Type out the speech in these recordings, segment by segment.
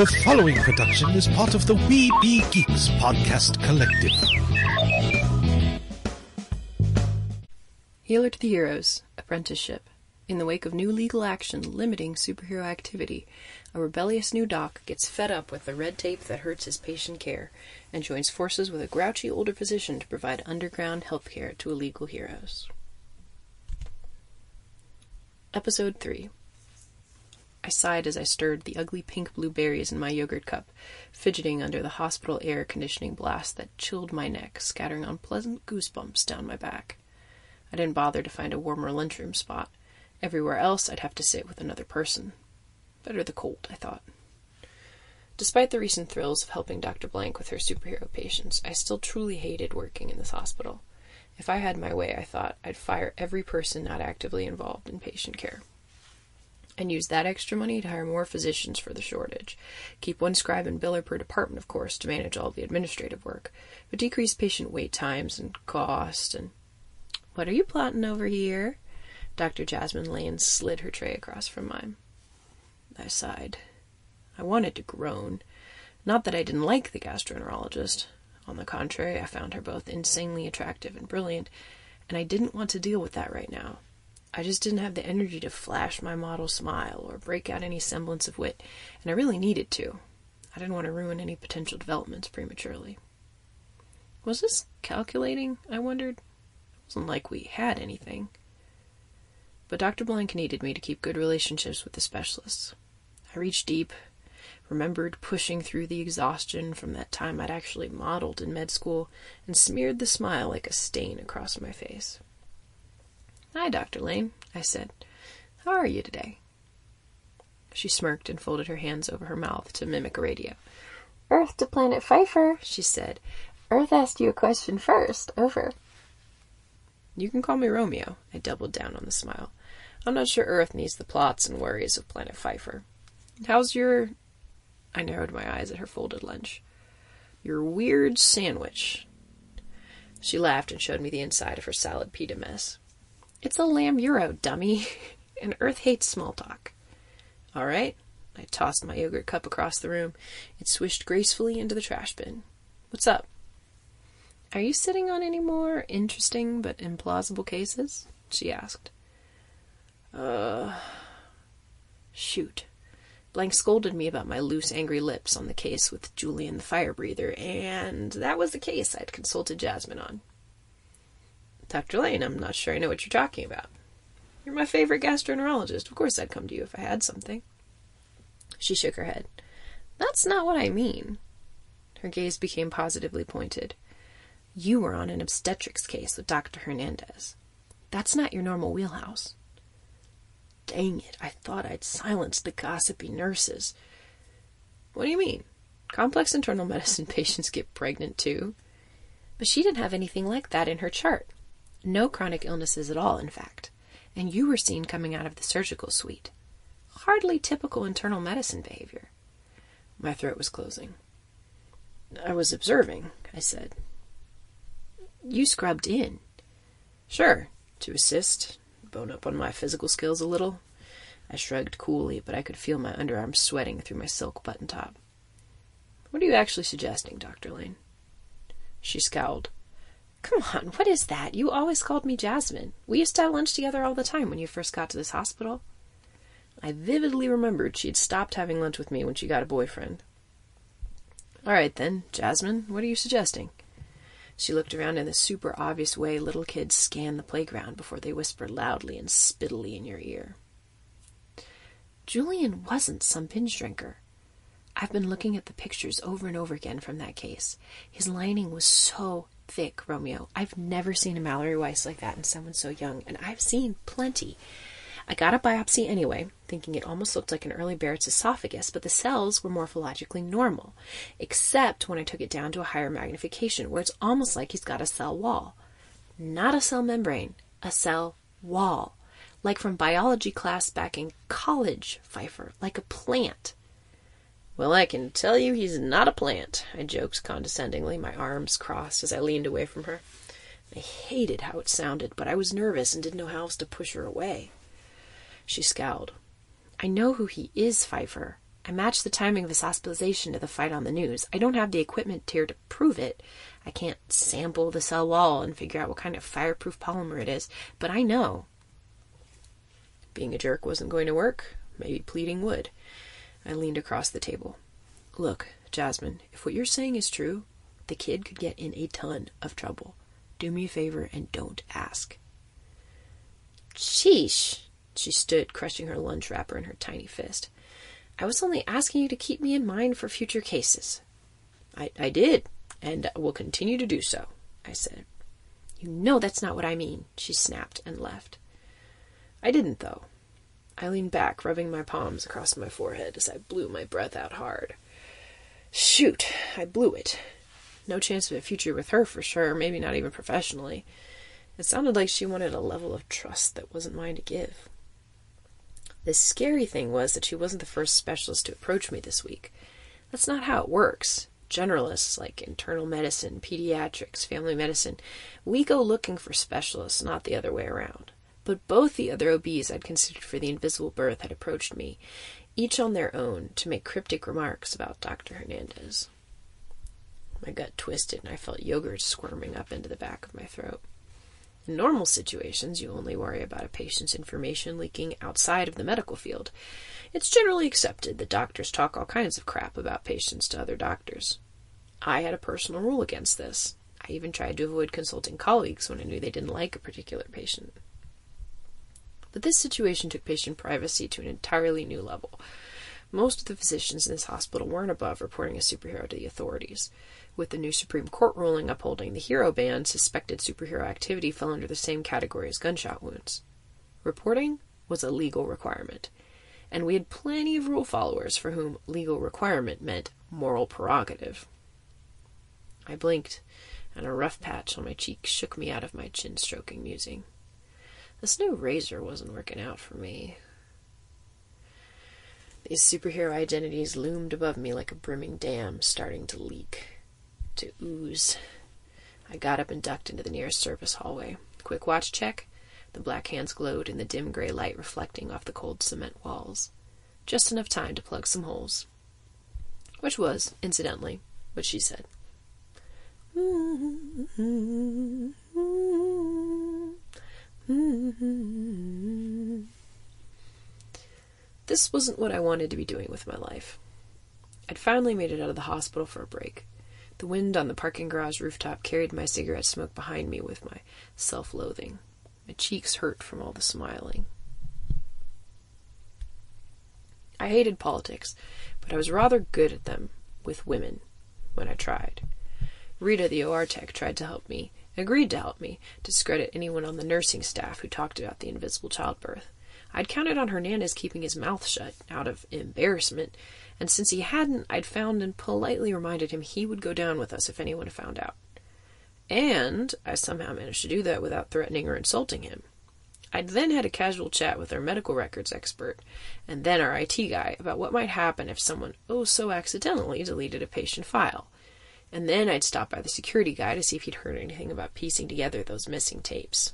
The following production is part of the We Be Geeks podcast collective. Healer to the Heroes Apprenticeship. In the wake of new legal action limiting superhero activity, a rebellious new doc gets fed up with the red tape that hurts his patient care and joins forces with a grouchy older physician to provide underground healthcare to illegal heroes. Episode 3 I sighed as I stirred the ugly pink blue berries in my yogurt cup, fidgeting under the hospital air conditioning blast that chilled my neck, scattering unpleasant goosebumps down my back. I didn't bother to find a warmer lunchroom spot. Everywhere else, I'd have to sit with another person. Better the cold, I thought. Despite the recent thrills of helping Dr. Blank with her superhero patients, I still truly hated working in this hospital. If I had my way, I thought, I'd fire every person not actively involved in patient care and use that extra money to hire more physicians for the shortage. Keep one scribe and biller per department, of course, to manage all the administrative work, but decrease patient wait times and cost and. What are you plotting over here? Dr. Jasmine Lane slid her tray across from mine. I sighed. I wanted to groan. Not that I didn't like the gastroenterologist. On the contrary, I found her both insanely attractive and brilliant, and I didn't want to deal with that right now. I just didn't have the energy to flash my model smile or break out any semblance of wit, and I really needed to. I didn't want to ruin any potential developments prematurely. Was this calculating? I wondered. It wasn't like we had anything. But Dr. Blank needed me to keep good relationships with the specialists. I reached deep, remembered pushing through the exhaustion from that time I'd actually modeled in med school, and smeared the smile like a stain across my face. Hi, Dr. Lane, I said. How are you today? She smirked and folded her hands over her mouth to mimic a radio. Earth to planet Pfeiffer, she said. Earth asked you a question first. Over. You can call me Romeo. I doubled down on the smile. I'm not sure Earth needs the plots and worries of Planet Pfeiffer. How's your. I narrowed my eyes at her folded lunch. Your weird sandwich. She laughed and showed me the inside of her salad pita mess. It's a lamb gyro, dummy. and Earth hates small talk. All right. I tossed my yogurt cup across the room. It swished gracefully into the trash bin. What's up? Are you sitting on any more interesting but implausible cases? she asked. Uh. Shoot. Blank scolded me about my loose, angry lips on the case with Julian the fire breather, and that was the case I'd consulted Jasmine on. Dr. Lane, I'm not sure I know what you're talking about. You're my favorite gastroenterologist. Of course I'd come to you if I had something. She shook her head. That's not what I mean. Her gaze became positively pointed. You were on an obstetrics case with Dr. Hernandez. That's not your normal wheelhouse. Dang it, I thought I'd silenced the gossipy nurses. What do you mean? Complex internal medicine patients get pregnant too. But she didn't have anything like that in her chart. No chronic illnesses at all, in fact. And you were seen coming out of the surgical suite. Hardly typical internal medicine behavior. My throat was closing. I was observing, I said. You scrubbed in. Sure, to assist, bone up on my physical skills a little. I shrugged coolly, but I could feel my underarms sweating through my silk button top. What are you actually suggesting, Dr. Lane? She scowled. Come on, what is that? You always called me Jasmine. We used to have lunch together all the time when you first got to this hospital. I vividly remembered she'd stopped having lunch with me when she got a boyfriend. All right, then, Jasmine, what are you suggesting? She looked around in the super obvious way little kids scan the playground before they whisper loudly and spittily in your ear. Julian wasn't some binge drinker. I've been looking at the pictures over and over again from that case. His lining was so thick, Romeo. I've never seen a Mallory Weiss like that in someone so young, and I've seen plenty. I got a biopsy anyway, thinking it almost looked like an early Barrett's esophagus, but the cells were morphologically normal, except when I took it down to a higher magnification, where it's almost like he's got a cell wall. Not a cell membrane, a cell wall. Like from biology class back in college, Pfeiffer, like a plant. Well, I can tell you he's not a plant, I joked condescendingly, my arms crossed as I leaned away from her. I hated how it sounded, but I was nervous and didn't know how else to push her away. She scowled. I know who he is, Pfeiffer, I matched the timing of his hospitalization to the fight on the news. I don't have the equipment here to prove it. I can't sample the cell wall and figure out what kind of fireproof polymer it is, but I know. Being a jerk wasn't going to work. Maybe pleading would. I leaned across the table. Look, Jasmine, if what you're saying is true, the kid could get in a ton of trouble. Do me a favor and don't ask. Sheesh. She stood, crushing her lunch wrapper in her tiny fist. I was only asking you to keep me in mind for future cases. I, I did, and will continue to do so, I said. You know that's not what I mean, she snapped and left. I didn't, though. I leaned back, rubbing my palms across my forehead as I blew my breath out hard. Shoot, I blew it. No chance of a future with her for sure, maybe not even professionally. It sounded like she wanted a level of trust that wasn't mine to give. The scary thing was that she wasn't the first specialist to approach me this week. That's not how it works. Generalists like internal medicine, pediatrics, family medicine, we go looking for specialists, not the other way around. But both the other OBs I'd considered for the invisible birth had approached me, each on their own, to make cryptic remarks about Dr. Hernandez. My gut twisted and I felt yogurt squirming up into the back of my throat. In normal situations, you only worry about a patient's information leaking outside of the medical field. It's generally accepted that doctors talk all kinds of crap about patients to other doctors. I had a personal rule against this. I even tried to avoid consulting colleagues when I knew they didn't like a particular patient. But this situation took patient privacy to an entirely new level. Most of the physicians in this hospital weren't above reporting a superhero to the authorities. With the new Supreme Court ruling upholding the hero ban, suspected superhero activity fell under the same category as gunshot wounds. Reporting was a legal requirement, and we had plenty of rule followers for whom legal requirement meant moral prerogative. I blinked, and a rough patch on my cheek shook me out of my chin stroking musing. This new razor wasn't working out for me. These superhero identities loomed above me like a brimming dam starting to leak, to ooze. I got up and ducked into the nearest service hallway. Quick watch check. The black hands glowed in the dim gray light reflecting off the cold cement walls. Just enough time to plug some holes. Which was, incidentally, what she said. This wasn't what I wanted to be doing with my life. I'd finally made it out of the hospital for a break. The wind on the parking garage rooftop carried my cigarette smoke behind me with my self loathing. My cheeks hurt from all the smiling. I hated politics, but I was rather good at them with women when I tried. Rita, the OR tech, tried to help me, agreed to help me, discredit anyone on the nursing staff who talked about the invisible childbirth. I'd counted on Hernandez keeping his mouth shut out of embarrassment, and since he hadn't, I'd found and politely reminded him he would go down with us if anyone found out. And I somehow managed to do that without threatening or insulting him. I'd then had a casual chat with our medical records expert, and then our IT guy, about what might happen if someone oh so accidentally deleted a patient file. And then I'd stop by the security guy to see if he'd heard anything about piecing together those missing tapes.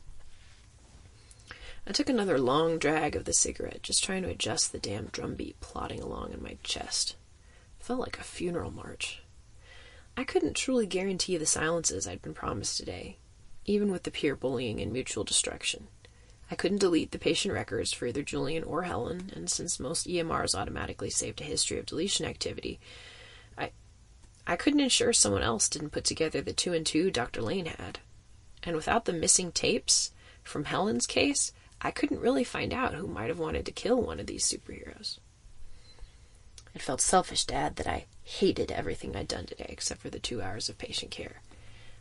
I took another long drag of the cigarette, just trying to adjust the damn drumbeat plodding along in my chest. It felt like a funeral march. I couldn't truly guarantee the silences I'd been promised today, even with the peer bullying and mutual destruction. I couldn't delete the patient records for either Julian or Helen, and since most EMRs automatically saved a history of deletion activity, I couldn't ensure someone else didn't put together the two and two Dr. Lane had. And without the missing tapes from Helen's case, I couldn't really find out who might have wanted to kill one of these superheroes. It felt selfish to add that I hated everything I'd done today except for the two hours of patient care.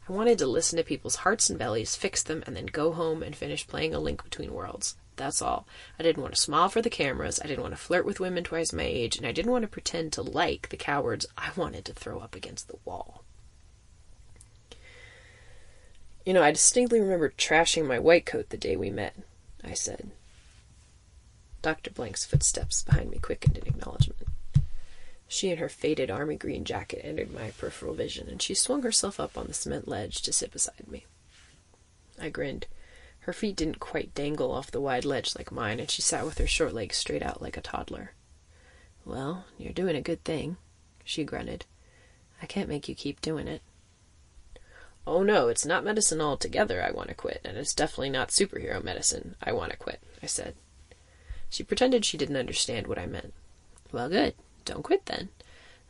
I wanted to listen to people's hearts and bellies, fix them, and then go home and finish playing a link between worlds. That's all. I didn't want to smile for the cameras, I didn't want to flirt with women twice my age, and I didn't want to pretend to like the cowards I wanted to throw up against the wall. You know, I distinctly remember trashing my white coat the day we met. I said. Dr. Blank's footsteps behind me quickened in acknowledgement. She and her faded army green jacket entered my peripheral vision, and she swung herself up on the cement ledge to sit beside me. I grinned. Her feet didn't quite dangle off the wide ledge like mine, and she sat with her short legs straight out like a toddler. Well, you're doing a good thing, she grunted. I can't make you keep doing it. Oh no, it's not medicine altogether I want to quit, and it's definitely not superhero medicine I want to quit, I said. She pretended she didn't understand what I meant. Well, good. Don't quit then.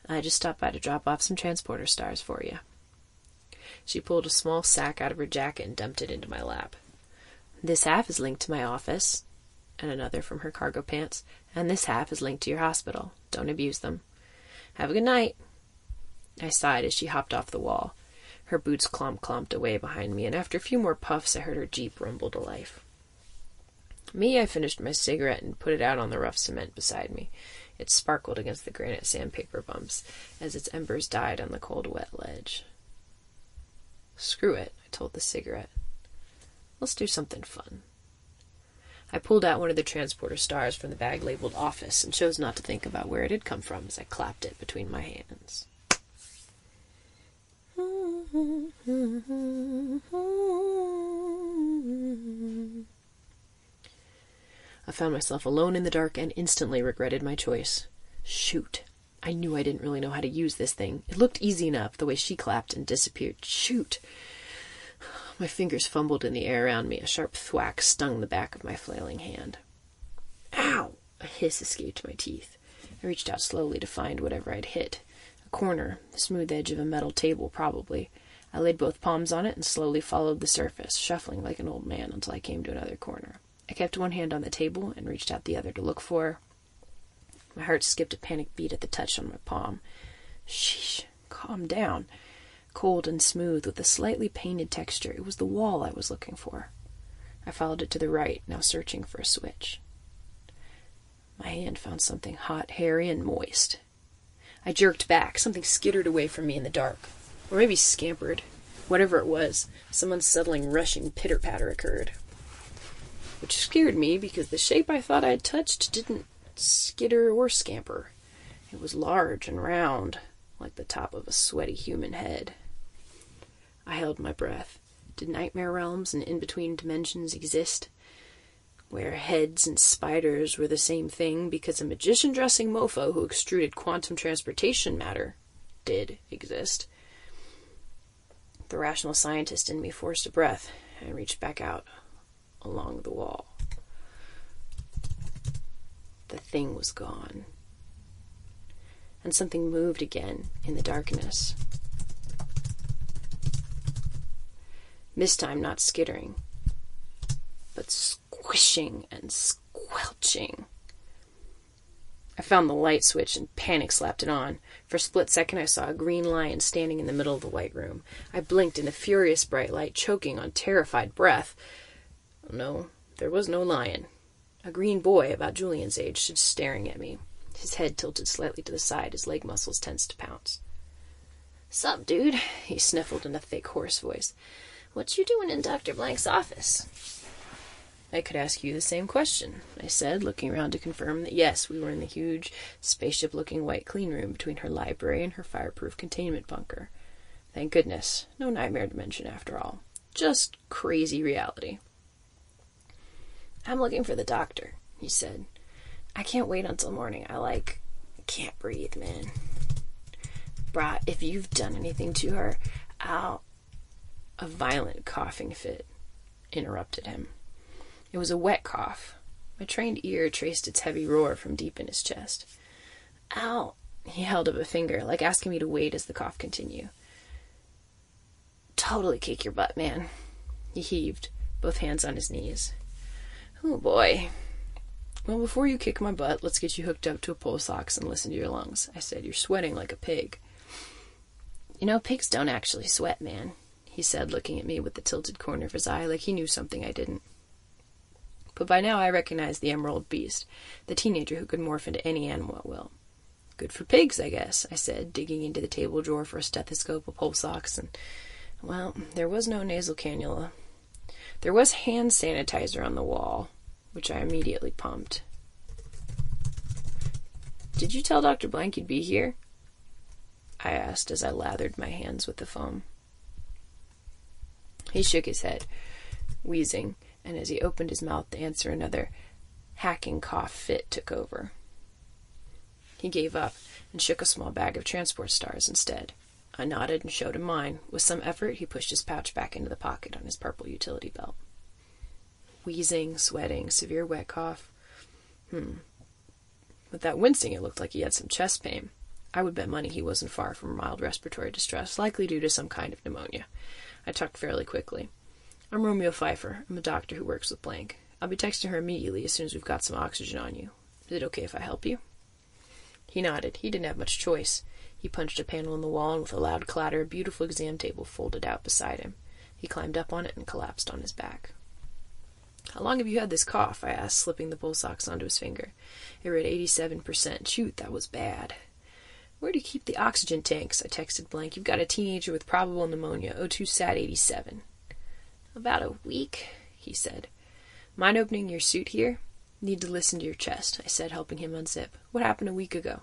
I just stopped by to drop off some transporter stars for you. She pulled a small sack out of her jacket and dumped it into my lap. This half is linked to my office, and another from her cargo pants, and this half is linked to your hospital. Don't abuse them. Have a good night. I sighed as she hopped off the wall. Her boots clomp clomped away behind me, and after a few more puffs I heard her jeep rumble to life. Me, I finished my cigarette and put it out on the rough cement beside me. It sparkled against the granite sandpaper bumps as its embers died on the cold, wet ledge. Screw it, I told the cigarette. Let's do something fun. I pulled out one of the transporter stars from the bag labeled office and chose not to think about where it had come from as I clapped it between my hands. I found myself alone in the dark and instantly regretted my choice. Shoot. I knew I didn't really know how to use this thing. It looked easy enough, the way she clapped and disappeared. Shoot. My fingers fumbled in the air around me. A sharp thwack stung the back of my flailing hand. Ow! A hiss escaped my teeth. I reached out slowly to find whatever I'd hit. A corner, the smooth edge of a metal table, probably. I laid both palms on it and slowly followed the surface, shuffling like an old man until I came to another corner. I kept one hand on the table and reached out the other to look for. My heart skipped a panic beat at the touch on my palm. Sheesh, calm down. Cold and smooth, with a slightly painted texture, it was the wall I was looking for. I followed it to the right, now searching for a switch. My hand found something hot, hairy, and moist. I jerked back. Something skittered away from me in the dark. Or maybe scampered. Whatever it was, some unsettling, rushing pitter patter occurred which scared me because the shape I thought I'd touched didn't skitter or scamper. It was large and round, like the top of a sweaty human head. I held my breath. Did nightmare realms and in between dimensions exist? Where heads and spiders were the same thing because a magician dressing mofo who extruded quantum transportation matter did exist. The rational scientist in me forced a breath and reached back out along the wall. The thing was gone. And something moved again in the darkness. This time not skittering, but squishing and squelching. I found the light switch and panic slapped it on. For a split second, I saw a green lion standing in the middle of the white room. I blinked in the furious bright light, choking on terrified breath. Oh, no, there was no lion. A green boy about Julian's age stood staring at me, his head tilted slightly to the side, his leg muscles tensed to pounce. Sup, dude? He sniffled in a thick, hoarse voice. What you doing in Dr. Blank's office? I could ask you the same question, I said, looking around to confirm that yes, we were in the huge, spaceship looking white clean room between her library and her fireproof containment bunker. Thank goodness. No nightmare dimension after all. Just crazy reality. I'm looking for the doctor, he said. I can't wait until morning. I like can't breathe, man. Brah, if you've done anything to her, I'll. A violent coughing fit interrupted him. It was a wet cough. My trained ear traced its heavy roar from deep in his chest. Ow! He held up a finger, like asking me to wait as the cough continued. Totally kick your butt, man. He heaved, both hands on his knees. Oh boy. Well, before you kick my butt, let's get you hooked up to a pulse ox and listen to your lungs. I said, You're sweating like a pig. You know, pigs don't actually sweat, man, he said, looking at me with the tilted corner of his eye like he knew something I didn't. But by now I recognized the emerald beast, the teenager who could morph into any animal at will. Good for pigs, I guess, I said, digging into the table drawer for a stethoscope, a pulse ox, and, well, there was no nasal cannula. There was hand sanitizer on the wall, which I immediately pumped. Did you tell Dr. Blank you'd be here? I asked as I lathered my hands with the foam. He shook his head, wheezing, and as he opened his mouth to answer another hacking cough fit took over. He gave up and shook a small bag of transport stars instead. I nodded and showed him mine. With some effort, he pushed his pouch back into the pocket on his purple utility belt. Wheezing, sweating, severe wet cough. Hmm. With that wincing, it looked like he had some chest pain. I would bet money he wasn't far from mild respiratory distress, likely due to some kind of pneumonia. I talked fairly quickly. I'm Romeo Pfeiffer. I'm a doctor who works with Blank. I'll be texting her immediately as soon as we've got some oxygen on you. Is it okay if I help you? He nodded. He didn't have much choice. He punched a panel in the wall, and with a loud clatter, a beautiful exam table folded out beside him. He climbed up on it and collapsed on his back. How long have you had this cough? I asked, slipping the pulse ox onto his finger. It read 87%. Shoot, that was bad. Where do you keep the oxygen tanks? I texted Blank. You've got a teenager with probable pneumonia, O2 SAT 87. About a week, he said. Mind opening your suit here? Need to listen to your chest, I said, helping him unzip. What happened a week ago?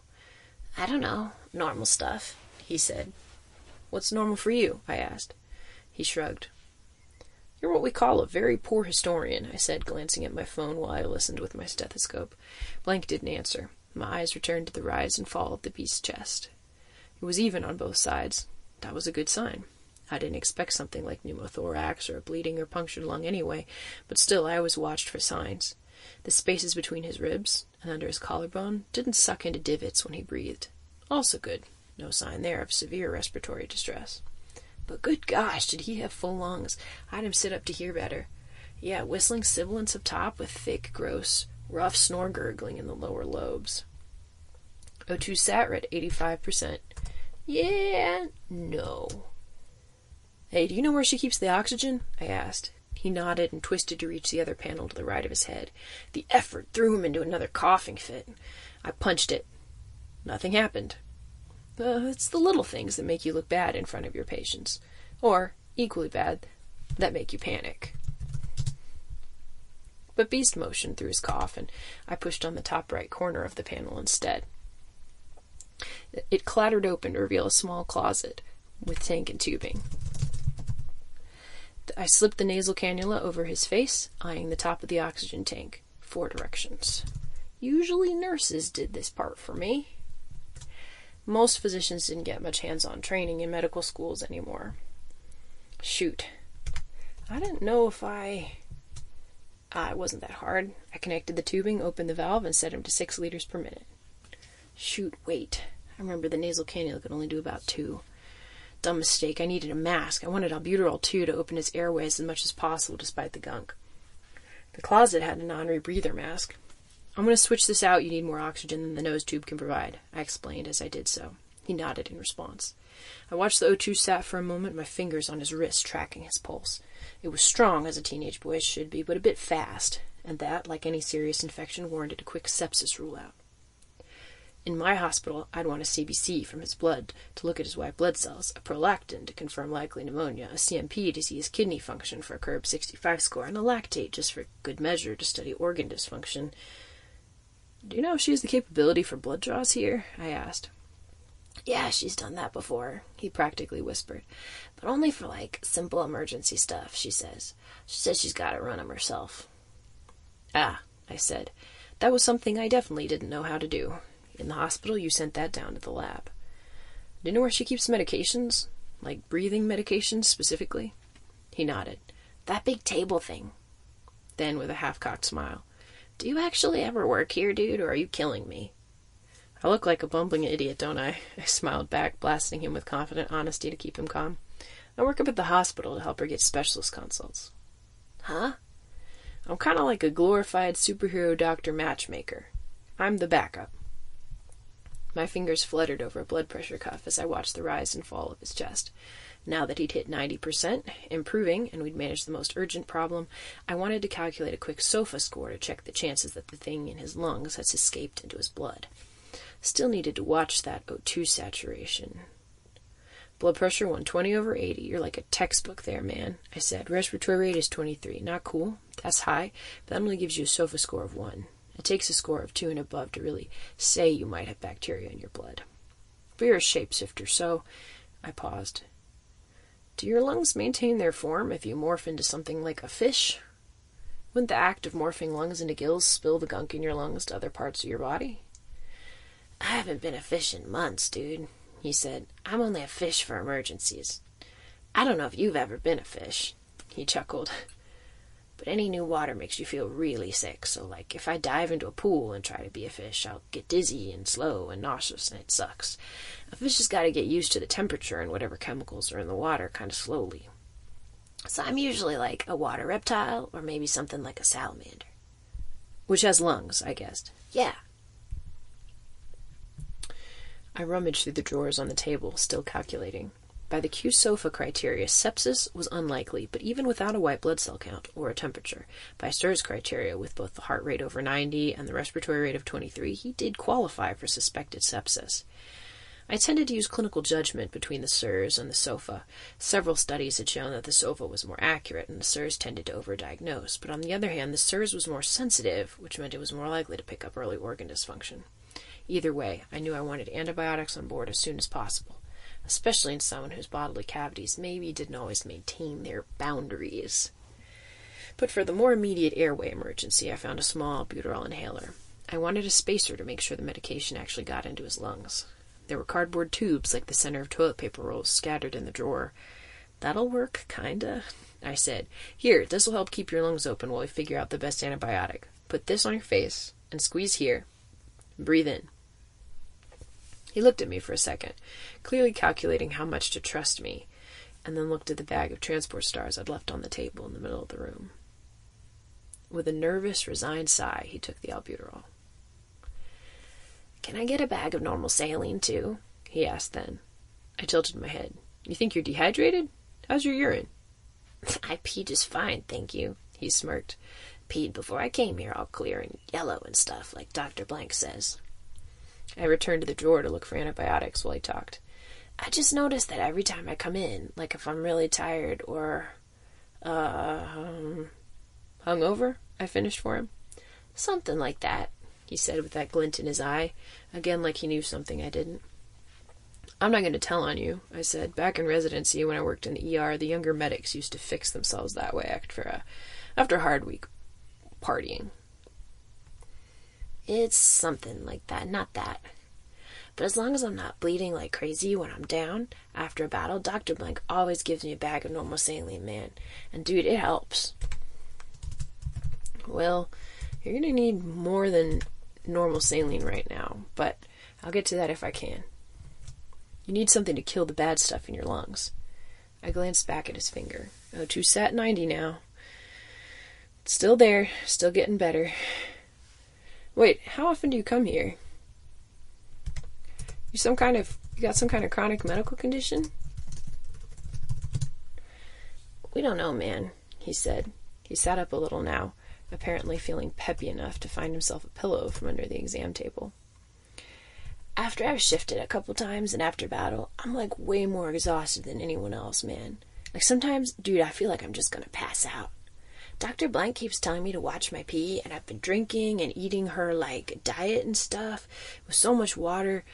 I don't know. Normal stuff, he said. What's normal for you? I asked. He shrugged. You're what we call a very poor historian, I said, glancing at my phone while I listened with my stethoscope. Blank didn't answer. My eyes returned to the rise and fall of the beast's chest. It was even on both sides. That was a good sign. I didn't expect something like pneumothorax or a bleeding or punctured lung anyway, but still I always watched for signs. The spaces between his ribs and under his collarbone didn't suck into divots when he breathed. Also good. No sign there of severe respiratory distress. But good gosh, did he have full lungs? I'd him sit up to hear better. Yeah, whistling sibilants up top with thick, gross, rough snore gurgling in the lower lobes. O2 sat at 85%. Yeah, no. Hey, do you know where she keeps the oxygen? I asked. He nodded and twisted to reach the other panel to the right of his head. The effort threw him into another coughing fit. I punched it. Nothing happened. Uh, it's the little things that make you look bad in front of your patients. Or, equally bad, that make you panic. But Beast motioned through his cough, and I pushed on the top right corner of the panel instead. It clattered open to reveal a small closet with tank and tubing. I slipped the nasal cannula over his face, eyeing the top of the oxygen tank. Four directions. Usually nurses did this part for me. Most physicians didn't get much hands on training in medical schools anymore. Shoot. I didn't know if I. Ah, it wasn't that hard. I connected the tubing, opened the valve, and set him to six liters per minute. Shoot, wait. I remember the nasal cannula could only do about two. Dumb mistake. I needed a mask. I wanted albuterol, too, to open his airways as much as possible despite the gunk. The closet had a non rebreather mask. I'm going to switch this out. You need more oxygen than the nose tube can provide, I explained as I did so. He nodded in response. I watched the O2 sat for a moment, my fingers on his wrist tracking his pulse. It was strong, as a teenage boy's should be, but a bit fast, and that, like any serious infection, warranted a quick sepsis rule out. In my hospital, I'd want a CBC from his blood to look at his white blood cells, a prolactin to confirm likely pneumonia, a CMP to see his kidney function for a CURB 65 score, and a lactate just for good measure to study organ dysfunction. Do you know if she has the capability for blood draws here? I asked. Yeah, she's done that before, he practically whispered. But only for, like, simple emergency stuff, she says. She says she's got to run 'em herself. Ah, I said. That was something I definitely didn't know how to do. In the hospital, you sent that down to the lab. Do you know where she keeps medications? Like breathing medications specifically? He nodded. That big table thing. Then, with a half cocked smile, Do you actually ever work here, dude, or are you killing me? I look like a bumbling idiot, don't I? I smiled back, blasting him with confident honesty to keep him calm. I work up at the hospital to help her get specialist consults. Huh? I'm kind of like a glorified superhero doctor matchmaker. I'm the backup. My fingers fluttered over a blood pressure cuff as I watched the rise and fall of his chest. Now that he'd hit 90%, improving, and we'd managed the most urgent problem, I wanted to calculate a quick SOFA score to check the chances that the thing in his lungs has escaped into his blood. Still needed to watch that O2 saturation. Blood pressure 120 over 80. You're like a textbook there, man, I said. Respiratory rate is 23. Not cool. That's high, but that only gives you a SOFA score of 1. It takes a score of two and above to really say you might have bacteria in your blood. But you're a shapeshifter, so I paused. Do your lungs maintain their form if you morph into something like a fish? Wouldn't the act of morphing lungs into gills spill the gunk in your lungs to other parts of your body? I haven't been a fish in months, dude, he said. I'm only a fish for emergencies. I don't know if you've ever been a fish, he chuckled. But any new water makes you feel really sick, so like if I dive into a pool and try to be a fish, I'll get dizzy and slow and nauseous and it sucks. A fish has got to get used to the temperature and whatever chemicals are in the water kind of slowly. So I'm usually like a water reptile or maybe something like a salamander. Which has lungs, I guessed. Yeah. I rummaged through the drawers on the table, still calculating. By the Q-SOFA criteria, sepsis was unlikely, but even without a white blood cell count or a temperature, by SIRS criteria, with both the heart rate over 90 and the respiratory rate of 23, he did qualify for suspected sepsis. I tended to use clinical judgment between the SIRS and the SOFA. Several studies had shown that the SOFA was more accurate and the SIRS tended to overdiagnose, but on the other hand, the SIRS was more sensitive, which meant it was more likely to pick up early organ dysfunction. Either way, I knew I wanted antibiotics on board as soon as possible especially in someone whose bodily cavities maybe didn't always maintain their boundaries. But for the more immediate airway emergency, I found a small albuterol inhaler. I wanted a spacer to make sure the medication actually got into his lungs. There were cardboard tubes like the center of toilet paper rolls scattered in the drawer. That'll work, kinda, I said. Here, this'll help keep your lungs open while we figure out the best antibiotic. Put this on your face and squeeze here. Breathe in. He looked at me for a second, clearly calculating how much to trust me, and then looked at the bag of transport stars I'd left on the table in the middle of the room. With a nervous, resigned sigh, he took the albuterol. Can I get a bag of normal saline, too? he asked then. I tilted my head. You think you're dehydrated? How's your urine? I pee just fine, thank you, he smirked. Peed before I came here all clear and yellow and stuff, like Dr. Blank says. I returned to the drawer to look for antibiotics while he talked. I just noticed that every time I come in, like if I'm really tired or, uh, um, hungover, I finished for him. Something like that, he said with that glint in his eye, again like he knew something I didn't. I'm not going to tell on you, I said. Back in residency, when I worked in the ER, the younger medics used to fix themselves that way after a, after a hard week partying. It's something like that, not that. But as long as I'm not bleeding like crazy when I'm down after a battle, Dr. Blank always gives me a bag of normal saline, man. And dude, it helps. Well, you're gonna need more than normal saline right now, but I'll get to that if I can. You need something to kill the bad stuff in your lungs. I glanced back at his finger. Oh, two sat 90 now. still there, still getting better. Wait, how often do you come here? You some kind of you got some kind of chronic medical condition? We don't know, man, he said. He sat up a little now, apparently feeling peppy enough to find himself a pillow from under the exam table. After I've shifted a couple times and after battle, I'm like way more exhausted than anyone else, man. Like sometimes, dude, I feel like I'm just gonna pass out. Dr. Blank keeps telling me to watch my pee, and I've been drinking and eating her like diet and stuff with so much water.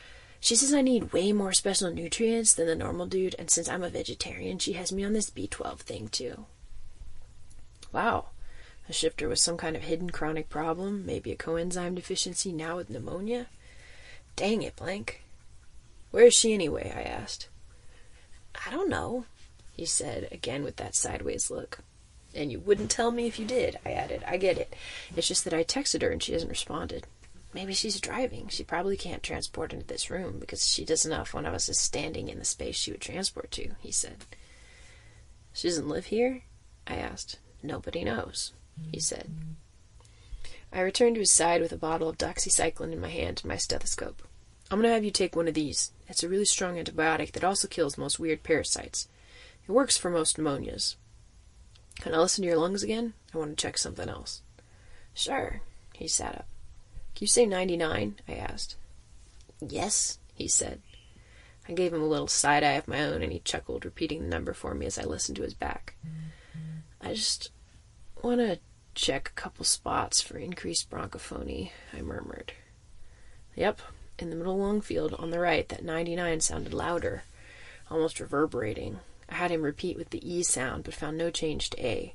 She says I need way more special nutrients than the normal dude, and since I'm a vegetarian, she has me on this B12 thing too. Wow. A shifter with some kind of hidden chronic problem, maybe a coenzyme deficiency, now with pneumonia? Dang it, Blank. Where is she anyway? I asked. I don't know, he said, again with that sideways look. And you wouldn't tell me if you did, I added. I get it. It's just that I texted her and she hasn't responded. Maybe she's driving. She probably can't transport into this room because she doesn't know if one of us is standing in the space she would transport to, he said. She doesn't live here? I asked. Nobody knows, he said. I returned to his side with a bottle of doxycycline in my hand and my stethoscope. I'm going to have you take one of these. It's a really strong antibiotic that also kills most weird parasites. It works for most pneumonias. Can I listen to your lungs again? I want to check something else. Sure. He sat up. Can you say 99? I asked. Yes, he said. I gave him a little side eye of my own, and he chuckled, repeating the number for me as I listened to his back. I just want to check a couple spots for increased bronchophony, I murmured. Yep, in the middle lung field on the right, that 99 sounded louder, almost reverberating. I had him repeat with the E sound, but found no change to A.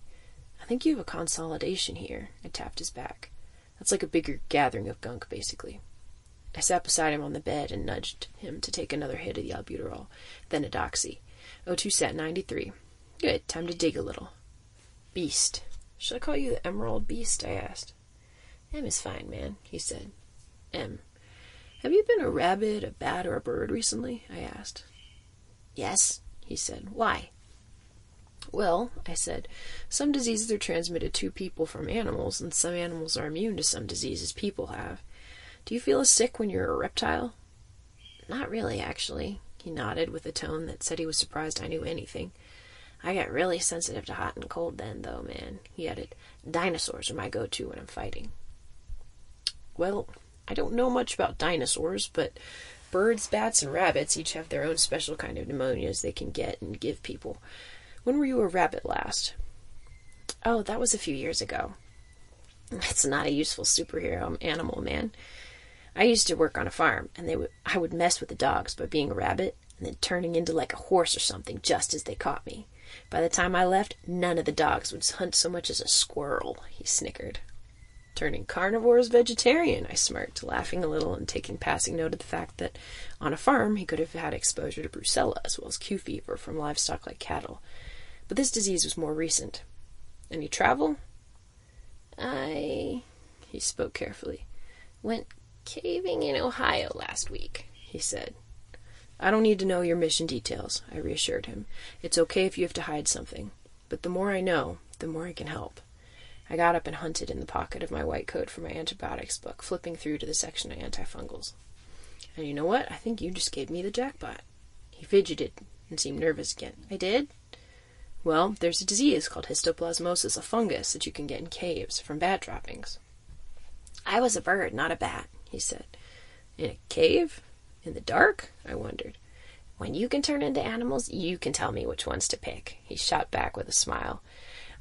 I think you have a consolidation here. I tapped his back. That's like a bigger gathering of gunk, basically. I sat beside him on the bed and nudged him to take another hit of the albuterol, then a doxy. O2 sat 93. Good, time to dig a little. Beast. Should I call you the Emerald Beast? I asked. M is fine, man, he said. M. Have you been a rabbit, a bat, or a bird recently? I asked. Yes, he said. Why? Well, I said, some diseases are transmitted to people from animals, and some animals are immune to some diseases people have. Do you feel as sick when you're a reptile? Not really, actually. He nodded with a tone that said he was surprised I knew anything. I get really sensitive to hot and cold then, though, man. He added, Dinosaurs are my go to when I'm fighting. Well, I don't know much about dinosaurs, but birds, bats, and rabbits each have their own special kind of pneumonias they can get and give people. When were you a rabbit last? Oh, that was a few years ago. It's not a useful superhero animal, man. I used to work on a farm, and they would I would mess with the dogs by being a rabbit and then turning into like a horse or something just as they caught me. By the time I left, none of the dogs would hunt so much as a squirrel, he snickered. Turning carnivores vegetarian, I smirked, laughing a little and taking passing note of the fact that on a farm he could have had exposure to brucella as well as Q fever from livestock like cattle. But this disease was more recent. Any travel? I. He spoke carefully. Went caving in Ohio last week, he said. I don't need to know your mission details, I reassured him. It's okay if you have to hide something. But the more I know, the more I can help. I got up and hunted in the pocket of my white coat for my antibiotics book, flipping through to the section of antifungals. And you know what? I think you just gave me the jackpot. He fidgeted and seemed nervous again. I did? Well, there's a disease called histoplasmosis, a fungus that you can get in caves from bat droppings. I was a bird, not a bat, he said. In a cave? In the dark? I wondered. When you can turn into animals, you can tell me which ones to pick. He shot back with a smile.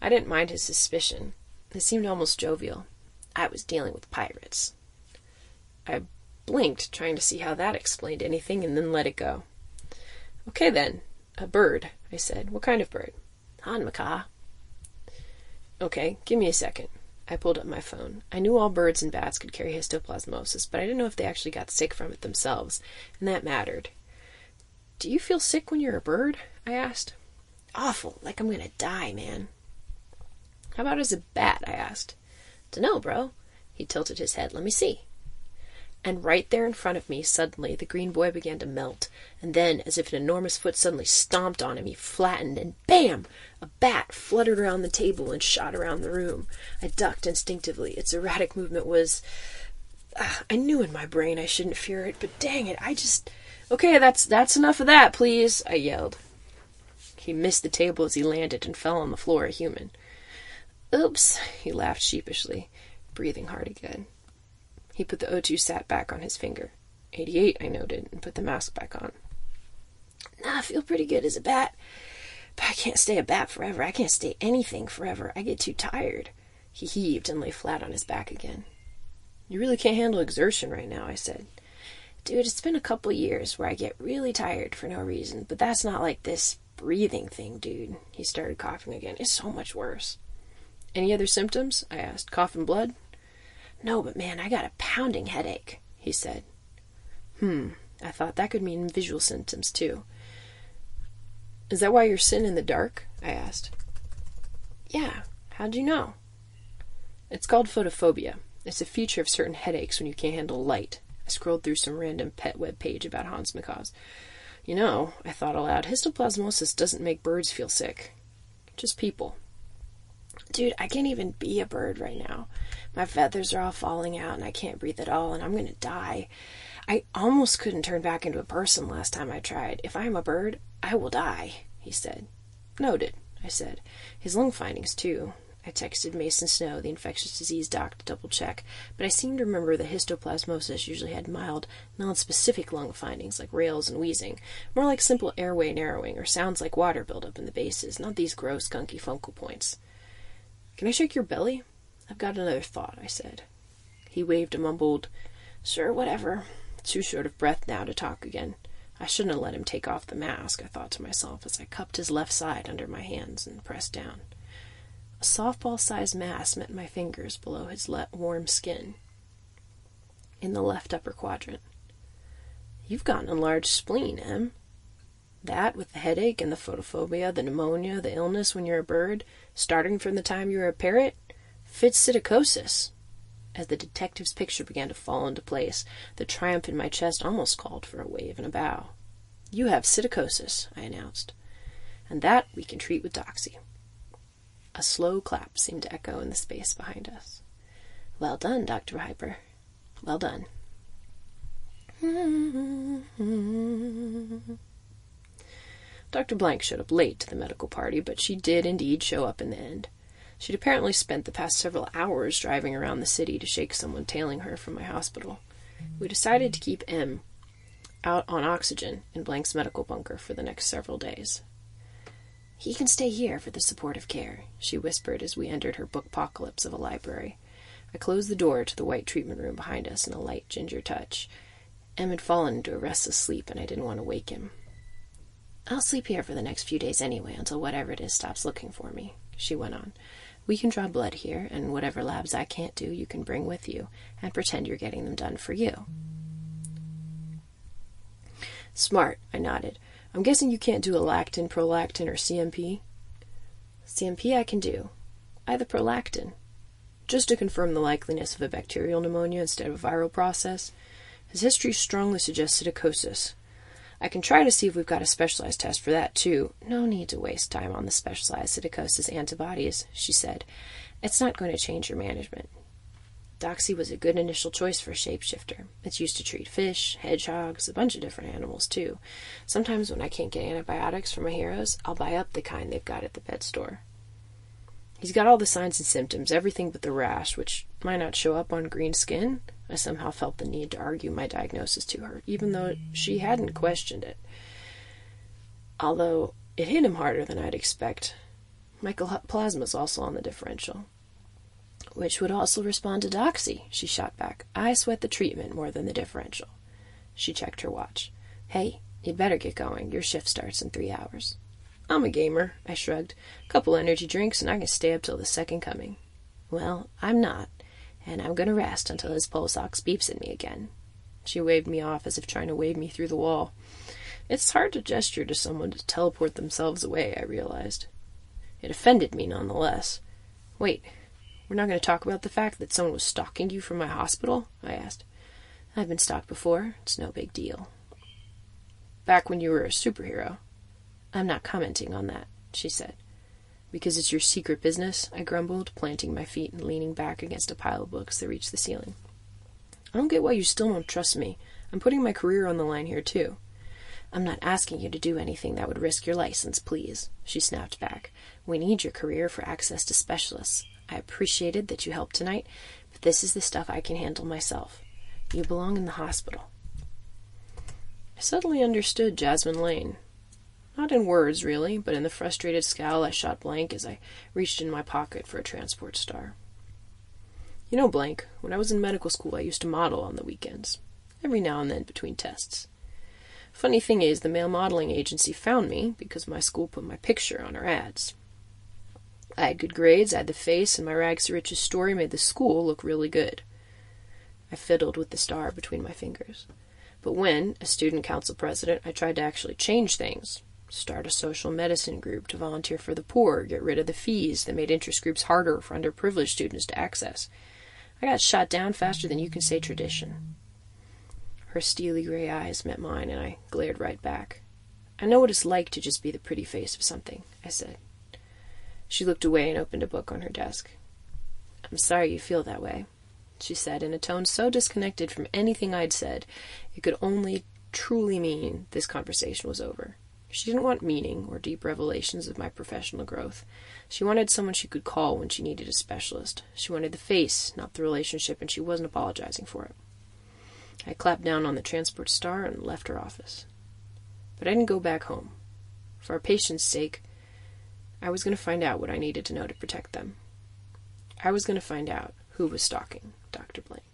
I didn't mind his suspicion. It seemed almost jovial. I was dealing with pirates. I blinked, trying to see how that explained anything, and then let it go. Okay, then. A bird, I said. What kind of bird? Hahn macaw. Okay, give me a second. I pulled up my phone. I knew all birds and bats could carry histoplasmosis, but I didn't know if they actually got sick from it themselves, and that mattered. Do you feel sick when you're a bird? I asked. Awful, like I'm gonna die, man. How about as a bat? I asked. Dunno, bro. He tilted his head. Let me see. And right there in front of me, suddenly, the green boy began to melt, and then, as if an enormous foot suddenly stomped on him, he flattened, and bam! A bat fluttered around the table and shot around the room. I ducked instinctively. Its erratic movement was. Uh, I knew in my brain I shouldn't fear it, but dang it, I just. Okay, that's that's enough of that, please, I yelled. He missed the table as he landed and fell on the floor a human. Oops, he laughed sheepishly, breathing hard again. He put the O2 sat back on his finger. 88, I noted, and put the mask back on. Nah, I feel pretty good as a bat, but I can't stay a bat forever. I can't stay anything forever. I get too tired. He heaved and lay flat on his back again. You really can't handle exertion right now, I said. Dude, it's been a couple years where I get really tired for no reason, but that's not like this breathing thing, dude. He started coughing again. It's so much worse. Any other symptoms? I asked. Cough and blood? No, but man, I got a pounding headache, he said. Hmm, I thought that could mean visual symptoms too. Is that why you're sitting in the dark? I asked. Yeah, how'd you know? It's called photophobia. It's a feature of certain headaches when you can't handle light. I scrolled through some random pet web page about Hahn's macaws. You know, I thought aloud, histoplasmosis doesn't make birds feel sick. Just people. Dude, I can't even be a bird right now. My feathers are all falling out and I can't breathe at all and I'm gonna die. I almost couldn't turn back into a person last time I tried. If I am a bird, I will die, he said. Noted, I said. His lung findings, too. I texted Mason Snow, the infectious disease doc, to double check, but I seem to remember that histoplasmosis usually had mild, non-specific lung findings like rales and wheezing, more like simple airway narrowing or sounds like water buildup in the bases, not these gross, gunky focal points. Can I shake your belly? I've got another thought, I said. He waved and mumbled, Sure, whatever. Too short of breath now to talk again. I shouldn't have let him take off the mask, I thought to myself as I cupped his left side under my hands and pressed down. A softball sized mass met my fingers below his warm skin. in the left upper quadrant. You've got an enlarged spleen, Em. That, with the headache and the photophobia, the pneumonia, the illness when you're a bird, starting from the time you were a parrot, fits. As the detective's picture began to fall into place, the triumph in my chest almost called for a wave and a bow. You have psittacosis, I announced, and that we can treat with doxy. A slow clap seemed to echo in the space behind us. Well done, Dr. Hyper. Well done. Dr. Blank showed up late to the medical party, but she did indeed show up in the end. She'd apparently spent the past several hours driving around the city to shake someone tailing her from my hospital. We decided to keep M out on oxygen in Blank's medical bunker for the next several days. He can stay here for the supportive care, she whispered as we entered her bookpocalypse of a library. I closed the door to the white treatment room behind us in a light ginger touch. M had fallen into a restless sleep, and I didn't want to wake him. I'll sleep here for the next few days anyway, until whatever it is stops looking for me, she went on. We can draw blood here, and whatever labs I can't do, you can bring with you, and pretend you're getting them done for you. Smart, I nodded. I'm guessing you can't do a lactin, procalcitonin, or CMP? CMP I can do. Either procalcitonin. Just to confirm the likeliness of a bacterial pneumonia instead of a viral process. His history strongly suggests psittacosis, I can try to see if we've got a specialized test for that, too. No need to waste time on the specialized psittacosis antibodies, she said. It's not going to change your management. Doxy was a good initial choice for a shapeshifter. It's used to treat fish, hedgehogs, a bunch of different animals, too. Sometimes when I can't get antibiotics for my heroes, I'll buy up the kind they've got at the pet store. He's got all the signs and symptoms, everything but the rash, which might not show up on green skin, I somehow felt the need to argue my diagnosis to her, even though she hadn't questioned it. Although it hit him harder than I'd expect. Mycoplasma's also on the differential. Which would also respond to doxy, she shot back. I sweat the treatment more than the differential. She checked her watch. Hey, you'd better get going. Your shift starts in three hours. I'm a gamer, I shrugged. Couple energy drinks and I can stay up till the second coming. Well, I'm not and I'm going to rest until his pulse ox beeps at me again. She waved me off as if trying to wave me through the wall. It's hard to gesture to someone to teleport themselves away, I realized. It offended me nonetheless. Wait, we're not going to talk about the fact that someone was stalking you from my hospital? I asked. I've been stalked before. It's no big deal. Back when you were a superhero. I'm not commenting on that, she said. Because it's your secret business, I grumbled, planting my feet and leaning back against a pile of books that reached the ceiling. I don't get why you still don't trust me. I'm putting my career on the line here, too. I'm not asking you to do anything that would risk your license, please, she snapped back. We need your career for access to specialists. I appreciated that you helped tonight, but this is the stuff I can handle myself. You belong in the hospital. I suddenly understood Jasmine Lane. Not in words, really, but in the frustrated scowl I shot Blank as I reached in my pocket for a transport star. You know, Blank, when I was in medical school, I used to model on the weekends, every now and then between tests. Funny thing is, the male modeling agency found me because my school put my picture on our ads. I had good grades, I had the face, and my rags to riches story made the school look really good. I fiddled with the star between my fingers. But when, as student council president, I tried to actually change things, start a social medicine group to volunteer for the poor, get rid of the fees that made interest groups harder for underprivileged students to access. I got shot down faster than you can say tradition. Her steely gray eyes met mine, and I glared right back. I know what it's like to just be the pretty face of something, I said. She looked away and opened a book on her desk. I'm sorry you feel that way, she said in a tone so disconnected from anything I'd said it could only truly mean this conversation was over. She didn't want meaning or deep revelations of my professional growth. She wanted someone she could call when she needed a specialist. She wanted the face, not the relationship, and she wasn't apologizing for it. I clapped down on the transport star and left her office. But I didn't go back home. For our patients' sake, I was going to find out what I needed to know to protect them. I was going to find out who was stalking Dr. Blank.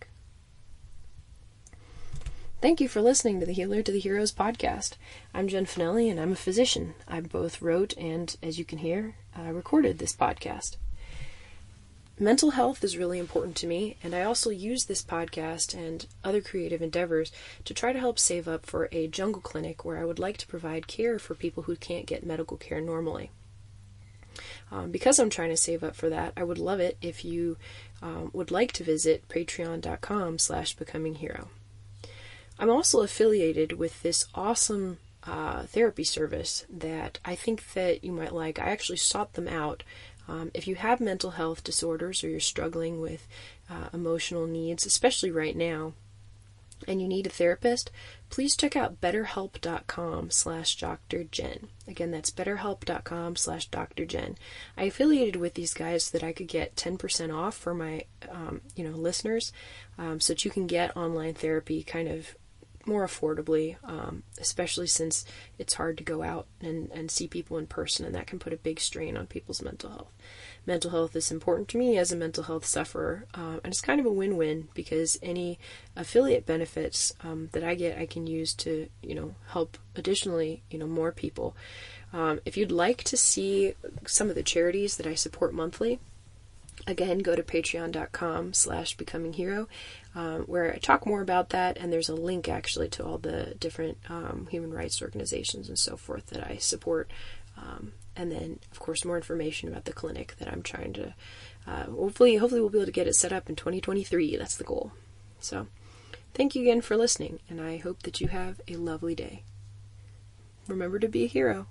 Thank you for listening to the Healer to the Heroes podcast. I'm Jen Finelli, and I'm a physician. I both wrote and, as you can hear, uh, recorded this podcast. mental health is really important to me, and I also use this podcast and other creative endeavors to try to help save up for a jungle clinic where I would like to provide care for people who can't get medical care normally. Um, because I'm trying to save up for that, I would love it if you um, would like to visit patreon.com slash becoming hero. I'm also affiliated with this awesome uh, therapy service that I think that you might like. I actually sought them out. Um, if you have mental health disorders or you're struggling with uh, emotional needs, especially right now, and you need a therapist, please check out betterhelp.com slash Dr. Jen. Again, that's betterhelp.com slash Dr. Jen. I affiliated with these guys so that I could get 10% off for my, um, you know, listeners um, so that you can get online therapy kind of more affordably, um, especially since it's hard to go out and, and see people in person, and that can put a big strain on people's mental health. Mental health is important to me as a mental health sufferer, uh, and it's kind of a win-win because any affiliate benefits um, that I get, I can use to, you know, help additionally, you know, more people. Um, if you'd like to see some of the charities that I support monthly, again go to patreon.com slash becoming hero um, where i talk more about that and there's a link actually to all the different um, human rights organizations and so forth that i support. Um, and then of course more information about the clinic that i'm trying to uh, hopefully hopefully we'll be able to get it set up in 2023 that's the goal. So thank you again for listening and i hope that you have a lovely day. Remember to be a hero